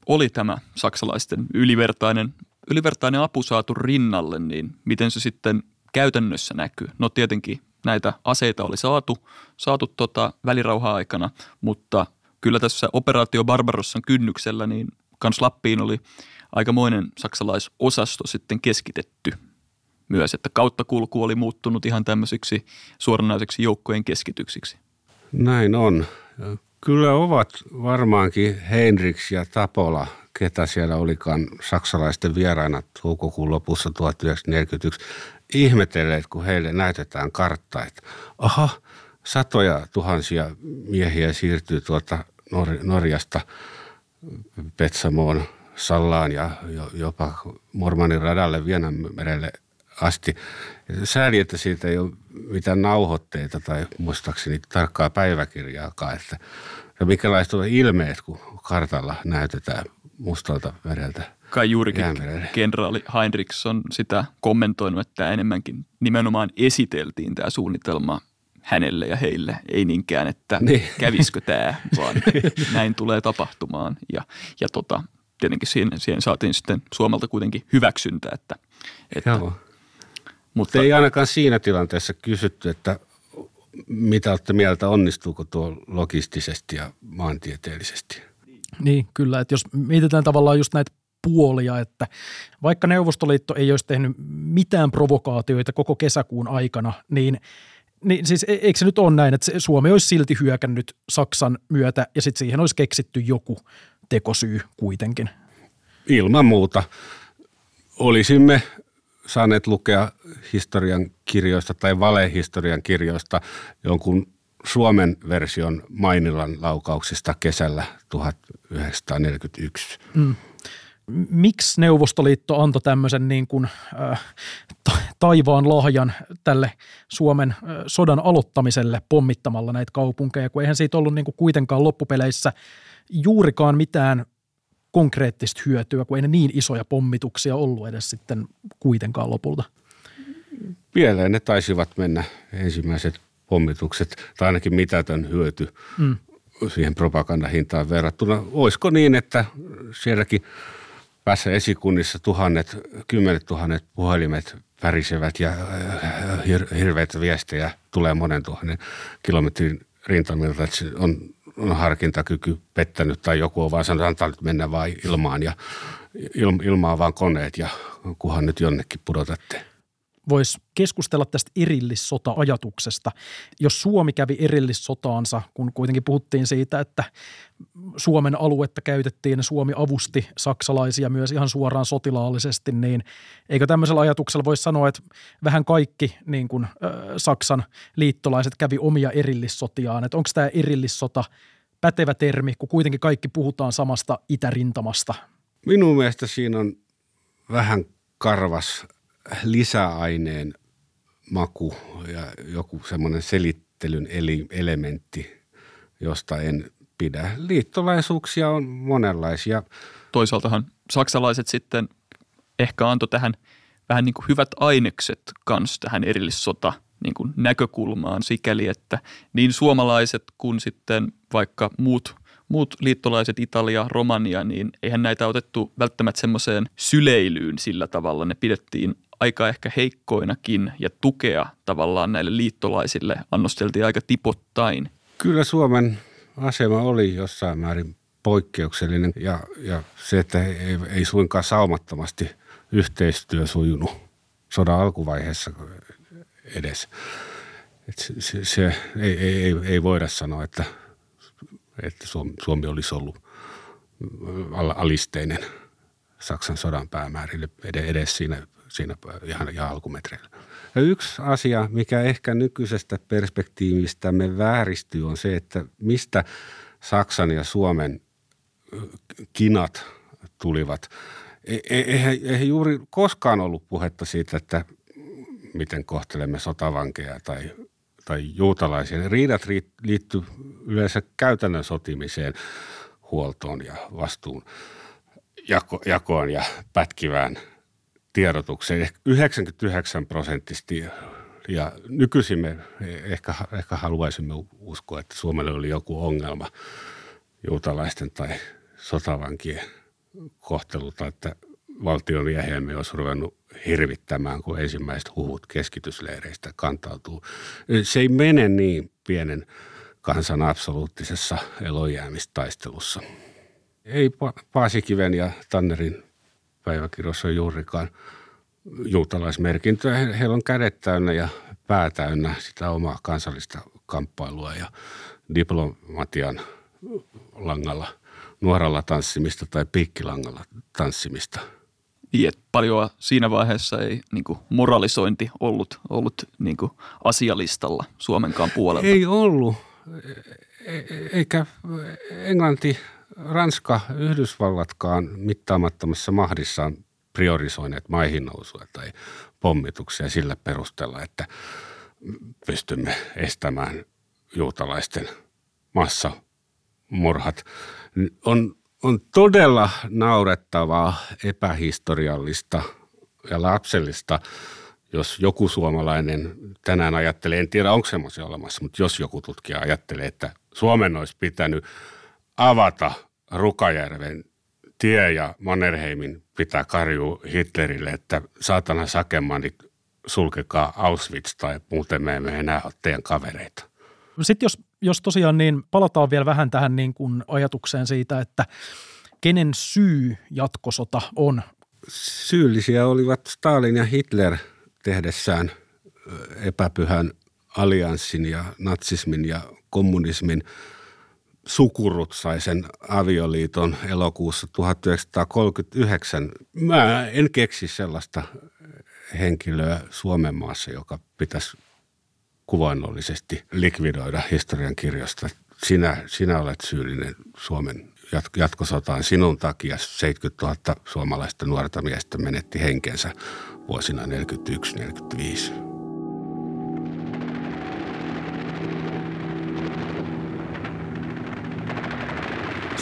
oli tämä saksalaisten ylivertainen, ylivertainen apu saatu rinnalle, niin miten se sitten käytännössä näkyy? No tietenkin näitä aseita oli saatu, saatu tota välirauha-aikana, mutta kyllä tässä operaatio Barbarossan kynnyksellä niin kans Lappiin oli aikamoinen saksalaisosasto sitten keskitetty – myös, että kauttakulku oli muuttunut ihan tämmöisiksi suoranaiseksi joukkojen keskityksiksi. Näin on. Kyllä ovat varmaankin Heinrichs ja Tapola, ketä siellä olikaan saksalaisten vieraina toukokuun lopussa 1941, ihmetelleet, kun heille näytetään kartta, että aha, satoja tuhansia miehiä siirtyy tuolta Nor- Norjasta Petsamoon, Sallaan ja jopa Mormanin radalle Vienanmerelle asti. Sääli, että siitä ei ole mitään nauhoitteita tai muistaakseni tarkkaa päiväkirjaakaan, että ja minkälaiset ovat ilmeet, kun kartalla näytetään mustalta mereltä Kai juurikin kenraali Heinrichs on sitä kommentoinut, että enemmänkin nimenomaan esiteltiin tämä suunnitelma hänelle ja heille, ei niinkään, että niin. kävisikö tämä, vaan näin tulee tapahtumaan. Ja, ja tota, tietenkin siihen, siihen saatiin sitten Suomalta kuitenkin hyväksyntä, että, että Joo. Mutta ei ainakaan siinä tilanteessa kysytty, että mitä olette mieltä, onnistuuko tuo logistisesti ja maantieteellisesti? Niin, kyllä. Että jos mietitään tavallaan just näitä puolia, että vaikka Neuvostoliitto ei olisi tehnyt mitään provokaatioita koko kesäkuun aikana, niin Niin siis e- eikö se nyt ole näin, että Suomi olisi silti hyökännyt Saksan myötä ja sitten siihen olisi keksitty joku tekosyy kuitenkin? Ilman muuta. Olisimme saaneet lukea historian kirjoista tai valehistorian kirjoista jonkun Suomen version Mainilan laukauksista kesällä 1941. Mm. Miksi Neuvostoliitto antoi tämmöisen niin kuin, äh, taivaan lahjan tälle Suomen äh, sodan aloittamiselle pommittamalla näitä kaupunkeja, kun eihän siitä ollut niin kuin kuitenkaan loppupeleissä juurikaan mitään konkreettista hyötyä, kun ei ne niin isoja pommituksia ollut edes sitten kuitenkaan lopulta. Pieleen ne taisivat mennä ensimmäiset pommitukset, tai ainakin mitätön hyöty mm. siihen propagandahintaan verrattuna. Olisiko niin, että sielläkin päässä esikunnissa tuhannet, kymmenet tuhannet puhelimet värisevät ja äh, hir- hirveitä viestejä tulee monen tuhannen kilometrin rintamilta, että on, on harkintakyky pettänyt tai joku on vaan sanonut, antaa nyt mennä vain ilmaan ja ilmaa vaan koneet ja kuhan nyt jonnekin pudotatte voisi keskustella tästä erillissota-ajatuksesta. Jos Suomi kävi erillissotaansa, kun kuitenkin puhuttiin siitä, että Suomen aluetta käytettiin Suomi avusti saksalaisia myös ihan suoraan sotilaallisesti, niin eikö tämmöisellä ajatuksella voisi sanoa, että vähän kaikki niin kuin, äh, Saksan liittolaiset kävi omia erillissotiaan. Että onko tämä erillissota pätevä termi, kun kuitenkin kaikki puhutaan samasta itärintamasta? Minun mielestä siinä on vähän karvas lisäaineen maku ja joku semmoinen selittelyn eli elementti, josta en pidä. Liittolaisuuksia on monenlaisia. Toisaaltahan saksalaiset sitten ehkä antoi tähän vähän niin kuin hyvät ainekset kanssa tähän erillissota niin kuin näkökulmaan sikäli, että niin suomalaiset kuin sitten vaikka muut, muut liittolaiset, Italia, Romania, niin eihän näitä otettu välttämättä semmoiseen syleilyyn sillä tavalla. Ne pidettiin aika ehkä heikkoinakin ja tukea tavallaan näille liittolaisille annosteltiin aika tipottain. Kyllä Suomen asema oli jossain määrin poikkeuksellinen ja, ja se, että ei, ei suinkaan saumattomasti yhteistyö sujunut sodan alkuvaiheessa edes. Et se, se ei, ei, ei, ei voida sanoa, että, että Suomi, Suomi olisi ollut alisteinen Saksan sodan päämäärille edes siinä siinä ihan, ihan alkumetreillä. Ja yksi asia, mikä ehkä nykyisestä perspektiivistä me vääristyy, on se, että mistä Saksan ja Suomen kinat tulivat. E, e, eihän, eihän juuri koskaan ollut puhetta siitä, että miten kohtelemme sotavankeja tai, tai juutalaisia. Riidat liittyy yleensä käytännön sotimiseen, huoltoon ja vastuun jako, jakoon ja pätkivään – tiedotukseen 99 prosenttisesti ja nykyisin me ehkä, ehkä haluaisimme uskoa, että Suomelle oli joku ongelma juutalaisten tai sotavankien kohtelulta, että valtion me olisi ruvennut hirvittämään, kun ensimmäiset huhut keskitysleireistä kantautuu. Se ei mene niin pienen kansan absoluuttisessa elojäämistaistelussa. Ei Paasikiven ja Tannerin päiväkirjoissa juurikaan juutalaismerkintöjä. Heillä on kädet täynnä ja pää täynnä sitä omaa kansallista kamppailua ja diplomatian langalla, nuoralla tanssimista tai piikkilangalla tanssimista. Niin, että paljon siinä vaiheessa ei niin kuin moralisointi ollut, ollut niin kuin asialistalla Suomenkaan puolelta. Ei ollut, e-, e-, eikä Englanti Ranska, Yhdysvallatkaan mittaamattomassa mahdissaan priorisoineet maihin nousua tai pommituksia sillä perusteella, että pystymme estämään juutalaisten massamurhat. On, on todella naurettavaa, epähistoriallista ja lapsellista, jos joku suomalainen tänään ajattelee, en tiedä onko semmoisia olemassa, mutta jos joku tutkija ajattelee, että Suomen olisi pitänyt avata Rukajärven tie ja Mannerheimin pitää karjua Hitlerille, että saatana sakemanit sulkekaa Auschwitz tai muuten me emme enää ole teidän kavereita. Sitten jos, jos tosiaan niin palataan vielä vähän tähän niin kuin ajatukseen siitä, että kenen syy jatkosota on? Syyllisiä olivat Stalin ja Hitler tehdessään epäpyhän allianssin ja natsismin ja kommunismin sukurutsaisen avioliiton elokuussa 1939. Mä en keksi sellaista henkilöä Suomen maassa, joka pitäisi kuvainnollisesti likvidoida historian kirjasta. Sinä, sinä olet syyllinen Suomen jatkosotaan. Sinun takia 70 000 suomalaista nuorta miestä menetti henkensä vuosina 1941-1945.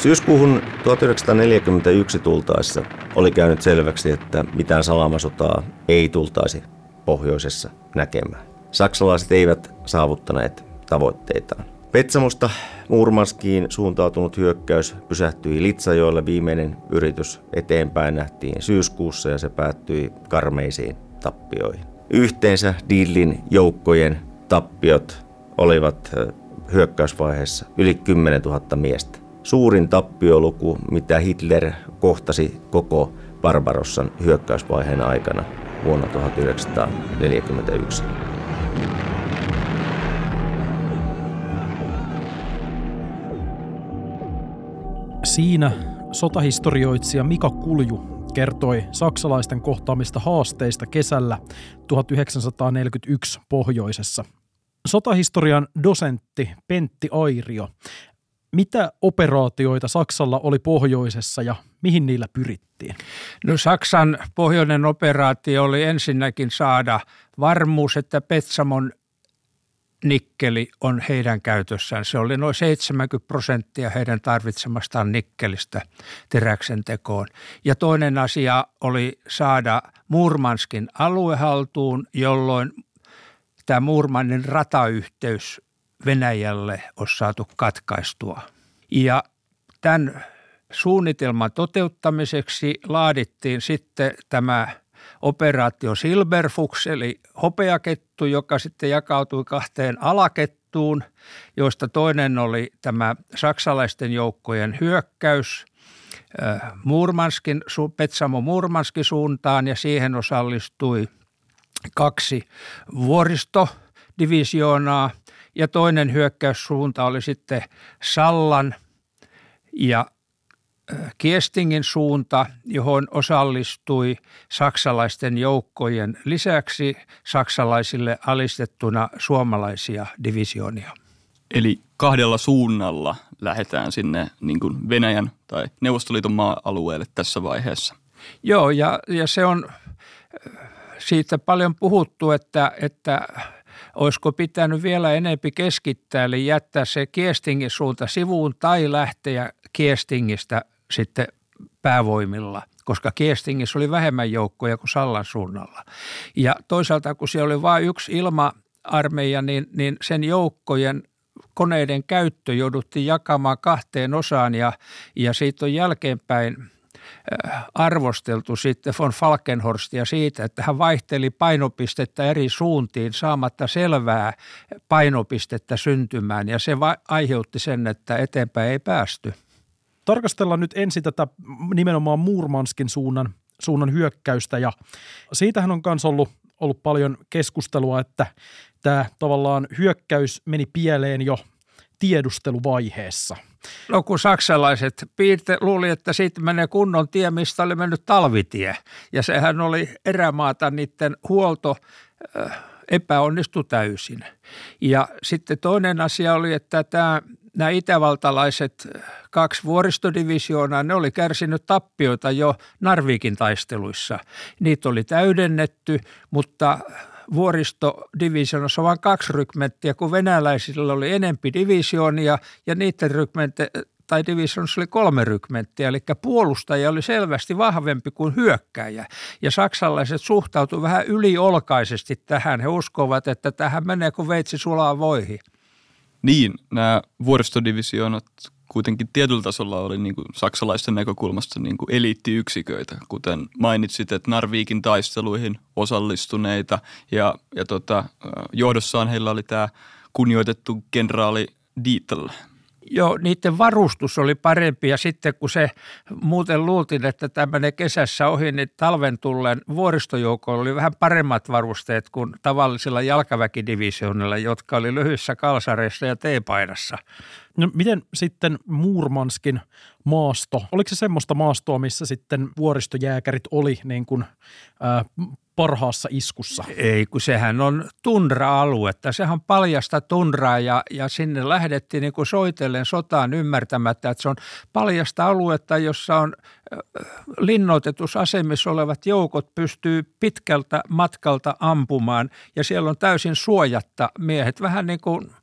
Syyskuuhun 1941 tultaessa oli käynyt selväksi, että mitään salamasotaa ei tultaisi pohjoisessa näkemään. Saksalaiset eivät saavuttaneet tavoitteitaan. Petsamosta Murmanskiin suuntautunut hyökkäys pysähtyi Litsajoille. Viimeinen yritys eteenpäin nähtiin syyskuussa ja se päättyi karmeisiin tappioihin. Yhteensä Dillin joukkojen tappiot olivat hyökkäysvaiheessa yli 10 000 miestä suurin tappioluku, mitä Hitler kohtasi koko Barbarossan hyökkäysvaiheen aikana vuonna 1941. Siinä sotahistorioitsija Mika Kulju kertoi saksalaisten kohtaamista haasteista kesällä 1941 pohjoisessa. Sotahistorian dosentti Pentti Airio mitä operaatioita Saksalla oli pohjoisessa ja mihin niillä pyrittiin? No Saksan pohjoinen operaatio oli ensinnäkin saada varmuus, että Petsamon nikkeli on heidän käytössään. Se oli noin 70 prosenttia heidän tarvitsemastaan nikkelistä teräksen tekoon. Ja toinen asia oli saada Murmanskin alue haltuun, jolloin tämä Murmanin ratayhteys Venäjälle olisi saatu katkaistua. Ja tämän suunnitelman toteuttamiseksi laadittiin sitten tämä operaatio Silberfuchs, eli hopeakettu, joka sitten jakautui kahteen alakettuun, joista toinen oli tämä saksalaisten joukkojen hyökkäys Murmanskin, Petsamo Murmanskin suuntaan ja siihen osallistui kaksi vuoristodivisioonaa – ja toinen hyökkäyssuunta oli sitten Sallan ja Kiestingin suunta, johon osallistui saksalaisten joukkojen lisäksi saksalaisille alistettuna suomalaisia divisioonia. Eli kahdella suunnalla lähdetään sinne niin kuin Venäjän tai Neuvostoliiton maa-alueelle tässä vaiheessa. Joo, ja, ja se on siitä paljon puhuttu, että, että olisiko pitänyt vielä enempi keskittää, eli jättää se Kiestingin suunta sivuun tai lähteä Kiestingistä sitten päävoimilla, koska Kiestingissä oli vähemmän joukkoja kuin Sallan suunnalla. Ja toisaalta, kun siellä oli vain yksi ilma-armeija, niin, niin sen joukkojen koneiden käyttö jouduttiin jakamaan kahteen osaan ja, ja siitä on jälkeenpäin – arvosteltu sitten von Falkenhorstia siitä, että hän vaihteli painopistettä eri suuntiin saamatta selvää painopistettä syntymään ja se aiheutti sen, että eteenpäin ei päästy. Tarkastellaan nyt ensin tätä nimenomaan Murmanskin suunnan, suunnan hyökkäystä ja siitähän on myös ollut, ollut paljon keskustelua, että tämä tavallaan hyökkäys meni pieleen jo tiedusteluvaiheessa – No kun saksalaiset piirte, luuli, että siitä menee kunnon tie, mistä oli mennyt talvitie. Ja sehän oli erämaata, niiden huolto äh, epäonnistui täysin. Ja sitten toinen asia oli, että tämä, nämä itävaltalaiset kaksi vuoristodivisioonaa, ne oli kärsinyt tappioita jo Narvikin taisteluissa. Niitä oli täydennetty, mutta vuoristodivisioonassa vain kaksi rykmenttiä, kun venäläisillä oli enempi divisioonia ja niiden rykmentti tai divisioonassa oli kolme rykmenttiä, eli puolustaja oli selvästi vahvempi kuin hyökkäjä. Ja saksalaiset suhtautuivat vähän yliolkaisesti tähän. He uskovat, että tähän menee kuin veitsi sulaa voihin. Niin, nämä vuoristodivisioonat kuitenkin tietyllä tasolla oli niin kuin saksalaisten näkökulmasta niin kuin eliittiyksiköitä, kuten mainitsit, että Narvikin taisteluihin osallistuneita ja, ja tota, johdossaan heillä oli tämä kunnioitettu kenraali Dietl. Joo, niiden varustus oli parempi ja sitten kun se muuten luultiin, että tämmöinen kesässä ohi, niin talven tulleen vuoristojoukolla oli vähän paremmat varusteet kuin tavallisilla jalkaväkidivisioonilla, jotka oli lyhyissä kalsareissa ja teepaidassa. No, miten sitten Muurmanskin maasto, oliko se semmoista maastoa, missä sitten vuoristojääkärit oli niin kuin, ää, parhaassa iskussa? Ei, kun sehän on tundra-aluetta. Sehän on paljasta tundraa ja, ja sinne lähdettiin niin kuin soitellen sotaan ymmärtämättä, että se on paljasta aluetta, jossa on linnoitetusasemissa olevat joukot pystyy pitkältä matkalta ampumaan ja siellä on täysin suojatta miehet, vähän niin kuin –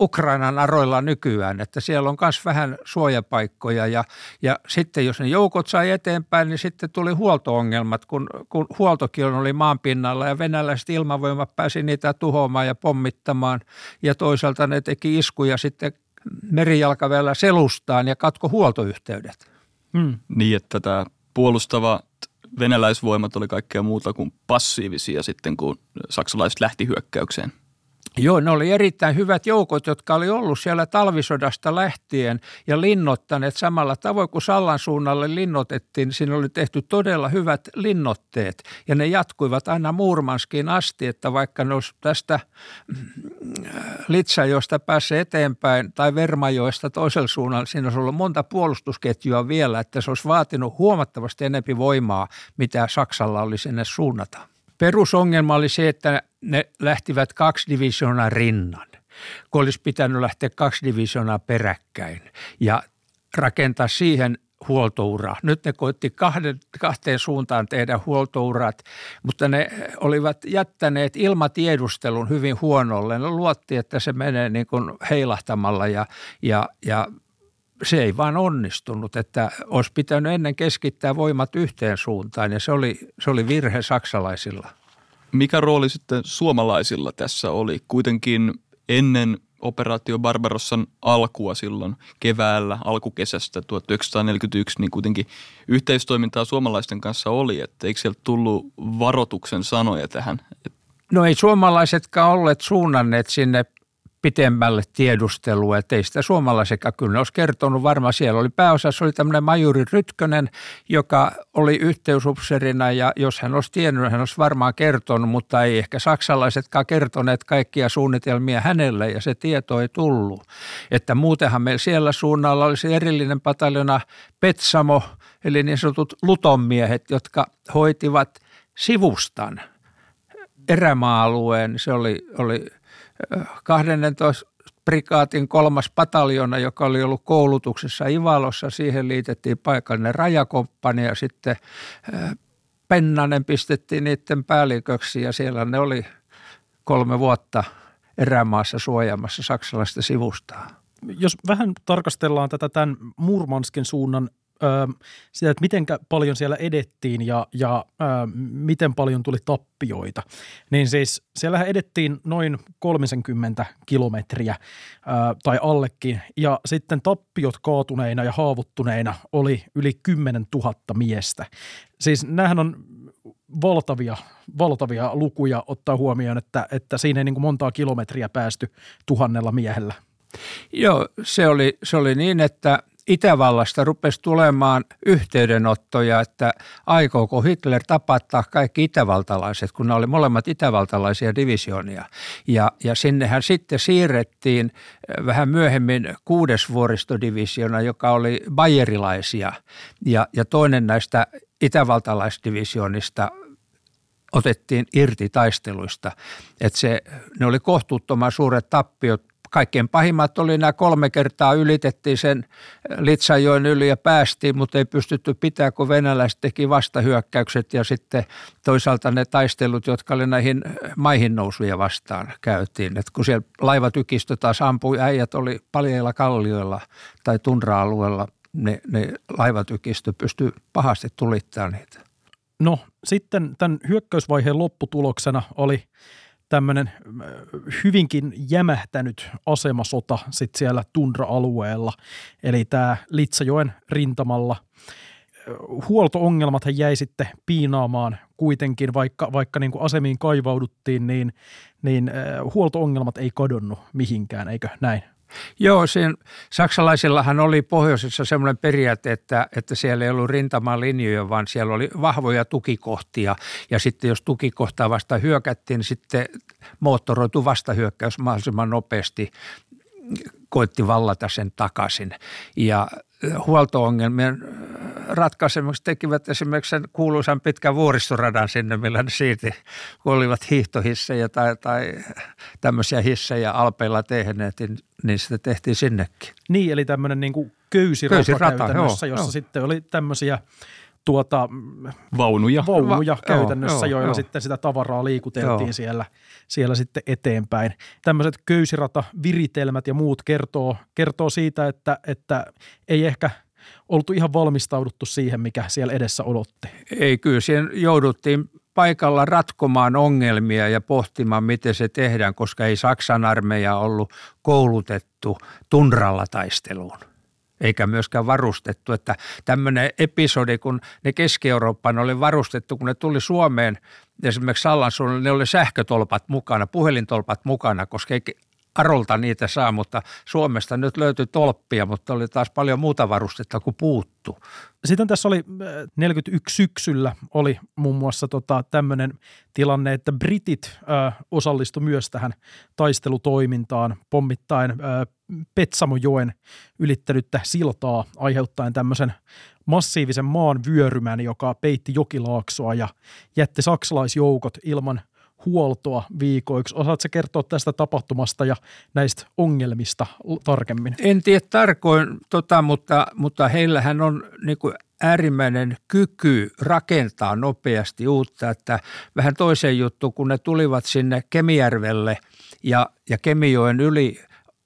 Ukrainan aroilla nykyään, että siellä on myös vähän suojapaikkoja ja, ja sitten jos ne joukot sai eteenpäin, niin sitten tuli huoltoongelmat, kun, kun huoltokin oli maanpinnalla ja venäläiset ilmavoimat pääsi niitä tuhoamaan ja pommittamaan ja toisaalta ne teki iskuja sitten merijalkaväellä selustaan ja katko huoltoyhteydet. Hmm. Niin, että tämä puolustava venäläisvoimat oli kaikkea muuta kuin passiivisia sitten, kun saksalaiset lähti hyökkäykseen. Joo, ne oli erittäin hyvät joukot, jotka oli ollut siellä talvisodasta lähtien ja linnoittaneet samalla tavoin kuin Sallan suunnalle linnoitettiin. Siinä oli tehty todella hyvät linnotteet ja ne jatkuivat aina Muurmanskiin asti, että vaikka ne olisi tästä mm, Litsajoista päässyt eteenpäin tai Vermajoista toisella suunnalla, siinä olisi ollut monta puolustusketjua vielä, että se olisi vaatinut huomattavasti enempi voimaa, mitä Saksalla oli sinne suunnata. Perusongelma oli se, että ne lähtivät kaksi divisioonaa rinnan, kun olisi pitänyt lähteä kaksi divisioonaa peräkkäin ja rakentaa siihen huoltoura. Nyt ne koitti kahden, kahteen suuntaan tehdä huoltourat, mutta ne olivat jättäneet ilmatiedustelun hyvin huonolle. Ne luotti, että se menee niin kuin heilahtamalla ja, ja, ja se ei vaan onnistunut, että olisi pitänyt ennen keskittää voimat yhteen suuntaan ja se oli, se oli virhe saksalaisilla. Mikä rooli sitten suomalaisilla tässä oli? Kuitenkin ennen operaatio Barbarossan alkua silloin keväällä, alkukesästä 1941, niin kuitenkin yhteistoimintaa suomalaisten kanssa oli, että eikö sieltä tullut varoituksen sanoja tähän? No ei suomalaisetkaan olleet suunnanneet sinne pitemmälle tiedustelua, että ei sitä suomalaisekaan kyllä olisi kertonut. Varmaan siellä oli pääosassa oli tämmöinen majuri Rytkönen, joka oli yhteysupserina ja jos hän olisi tiennyt, hän olisi varmaan kertonut, mutta ei ehkä saksalaisetkaan kertoneet kaikkia suunnitelmia hänelle ja se tieto ei tullut. Että muutenhan meillä siellä suunnalla olisi erillinen pataljona Petsamo, eli niin sanotut lutonmiehet, jotka hoitivat sivustan erämaa-alueen. Se oli, oli 12 prikaatin kolmas pataljona, joka oli ollut koulutuksessa Ivalossa. Siihen liitettiin paikallinen rajakomppani ja sitten Pennanen pistettiin niiden päälliköksi ja siellä ne oli kolme vuotta erämaassa suojaamassa saksalaista sivustaa. Jos vähän tarkastellaan tätä tämän Murmanskin suunnan sitä, että miten paljon siellä edettiin ja, ja ö, miten paljon tuli tappioita. Niin siis siellä edettiin noin 30 kilometriä ö, tai allekin ja sitten tappiot kaatuneina ja haavuttuneina oli yli 10 000 miestä. Siis näähän on valtavia, valtavia lukuja ottaa huomioon, että, että siinä ei niin kuin montaa kilometriä päästy tuhannella miehellä. Joo, se oli, se oli niin, että – Itävallasta rupesi tulemaan yhteydenottoja, että aikooko Hitler tapattaa kaikki itävaltalaiset, kun ne oli molemmat itävaltalaisia divisioonia. Ja, ja sinnehän sitten siirrettiin eh, vähän myöhemmin kuudes vuoristodivisiona, joka oli bayerilaisia. Ja, ja toinen näistä itävaltalaisdivisioonista otettiin irti taisteluista. Että se, ne oli kohtuuttoman suuret tappiot kaikkein pahimmat oli nämä kolme kertaa ylitettiin sen Litsajoen yli ja päästiin, mutta ei pystytty pitää, kun venäläiset teki vastahyökkäykset ja sitten toisaalta ne taistelut, jotka oli näihin maihin nousuja vastaan käytiin. Et kun siellä laivatykistö taas ampui, äijät oli paljeilla kallioilla tai tundra-alueella, ne, ne laivatykistö pystyi pahasti tulittamaan niitä. No sitten tämän hyökkäysvaiheen lopputuloksena oli – tämmöinen äh, hyvinkin jämähtänyt asemasota sit siellä tundra-alueella, eli tämä Litsajoen rintamalla. Äh, huoltoongelmat jäi sitten piinaamaan kuitenkin, vaikka, vaikka niin kuin asemiin kaivauduttiin, niin, niin äh, huoltoongelmat ei kadonnut mihinkään, eikö näin? Joo, siinä, saksalaisillahan oli pohjoisessa semmoinen periaate, että, että siellä ei ollut rintamalinjoja, vaan siellä oli vahvoja tukikohtia. Ja sitten jos tukikohtaa vasta hyökättiin, niin sitten moottoroitu vastahyökkäys mahdollisimman nopeasti koitti vallata sen takaisin. Ja huoltoongelmien ratkaisemiseksi tekivät esimerkiksi sen kuuluisan pitkän vuoristoradan sinne, millä ne siirti, kun olivat hiihtohissejä tai, tai tämmöisiä hissejä alpeilla tehneet, niin, niin sitä tehtiin sinnekin. Niin, eli tämmöinen niin kuin köysirata, köysirata käytännössä, joo, jossa joo. sitten oli tämmöisiä tuota, vaunuja, vaunuja Va- käytännössä, joo, joilla joo. sitten sitä tavaraa liikuteltiin siellä, siellä sitten eteenpäin. Tämmöiset köysirata-viritelmät ja muut kertoo, kertoo siitä, että, että ei ehkä oltu ihan valmistauduttu siihen, mikä siellä edessä odotti. Ei, kyllä siihen jouduttiin paikalla ratkomaan ongelmia ja pohtimaan, miten se tehdään, koska ei Saksan armeija ollut koulutettu tunralla taisteluun eikä myöskään varustettu. Että tämmöinen episodi, kun ne Keski-Eurooppaan oli varustettu, kun ne tuli Suomeen, esimerkiksi Sallansuunnalla, ne oli sähkötolpat mukana, puhelintolpat mukana, koska ei Arolta niitä saa, mutta Suomesta nyt löytyi tolppia, mutta oli taas paljon muuta varustetta kuin puuttu. Sitten tässä oli 41 äh, syksyllä oli muun muassa tota tämmöinen tilanne, että britit ö, äh, osallistu myös tähän taistelutoimintaan pommittaen ö, äh, Petsamojoen ylittänyttä siltaa aiheuttaen tämmöisen massiivisen maan vyörymän, joka peitti jokilaaksoa ja jätti saksalaisjoukot ilman – huoltoa viikoiksi. Osaatko kertoa tästä tapahtumasta ja näistä ongelmista tarkemmin? En tiedä tarkoin, tota, mutta, mutta heillähän on niin kuin äärimmäinen kyky rakentaa nopeasti uutta, että vähän toiseen juttu, kun ne tulivat sinne Kemijärvelle ja, ja Kemijoen yli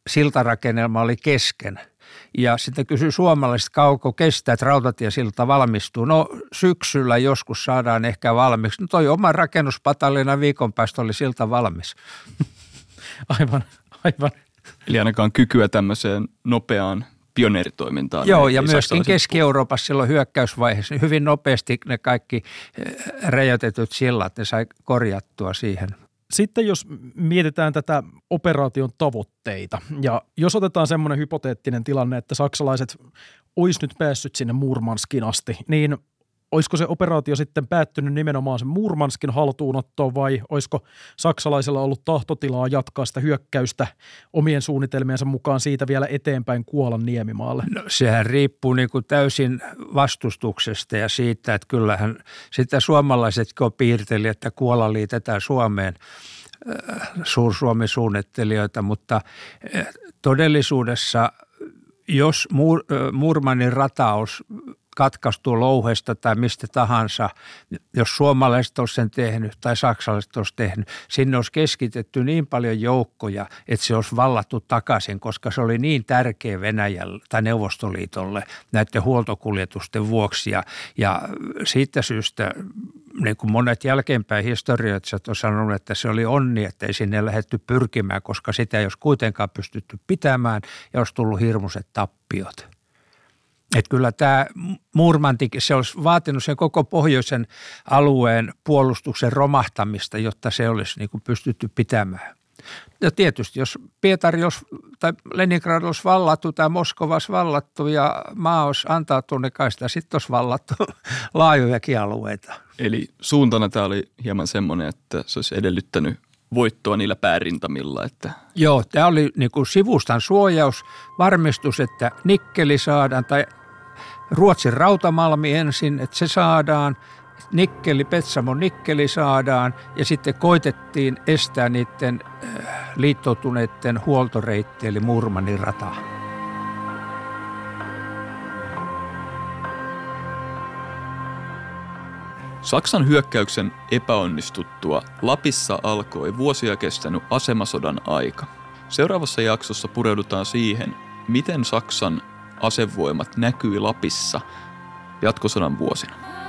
siltarakennelma oli kesken – ja sitten kysyi suomalaiset, kauko kestää, että rautatiesilta valmistuu. No syksyllä joskus saadaan ehkä valmiiksi. No toi oma rakennuspatallina viikon päästä oli silta valmis. Aivan, aivan. Eli ainakaan kykyä tämmöiseen nopeaan pioneeritoimintaan. Joo, ja myöskin Keski-Euroopassa silloin hyökkäysvaiheessa niin hyvin nopeasti ne kaikki eh, räjäytetyt sillat, ne sai korjattua siihen. Sitten jos mietitään tätä operaation tavoitteita ja jos otetaan semmoinen hypoteettinen tilanne, että saksalaiset olisi nyt päässyt sinne Murmanskin asti, niin olisiko se operaatio sitten päättynyt nimenomaan sen Murmanskin haltuunottoon vai olisiko saksalaisilla ollut tahtotilaa jatkaa sitä hyökkäystä omien suunnitelmiensa mukaan siitä vielä eteenpäin Kuolan niemimaalle? No, sehän riippuu niin kuin täysin vastustuksesta ja siitä, että kyllähän sitä suomalaisetkin piirteli, että Kuola liitetään Suomeen äh, Suur-Suomi-suunnittelijoita, mutta äh, todellisuudessa jos äh, Murmanin rataus katkaistu louhesta tai mistä tahansa, jos suomalaiset olisi sen tehnyt tai saksalaiset olisi tehnyt, sinne olisi keskitetty niin paljon joukkoja, että se olisi vallattu takaisin, koska se oli niin tärkeä Venäjälle tai Neuvostoliitolle näiden huoltokuljetusten vuoksi. Ja, ja siitä syystä niin kuin monet jälkeenpäin historioitsijat on sanonut, että se oli onni, että ei sinne lähdetty pyrkimään, koska sitä ei olisi kuitenkaan pystytty pitämään ja olisi tullut hirmuiset tappiot. Että kyllä tämä Murmantik, se olisi vaatinut sen koko pohjoisen alueen puolustuksen romahtamista, jotta se olisi niin kuin pystytty pitämään. Ja tietysti, jos Pietari olisi, tai Leningrad olisi vallattu tai Moskova olisi vallattu ja maa olisi antautunut, niin kai sitä sitten olisi vallattu laajojakin alueita. Eli suuntana tämä oli hieman semmoinen, että se olisi edellyttänyt voittoa niillä päärintamilla. Että. Joo, tämä oli niin kuin sivustan suojaus, varmistus, että nikkeli saadaan tai Ruotsin rautamalmi ensin, että se saadaan, nikkeli, Petsamon nikkeli saadaan ja sitten koitettiin estää niiden äh, liittoutuneiden huoltoreitti eli Murmanin rata. Saksan hyökkäyksen epäonnistuttua Lapissa alkoi vuosia kestänyt asemasodan aika. Seuraavassa jaksossa pureudutaan siihen, miten Saksan asevoimat näkyi Lapissa jatkosodan vuosina.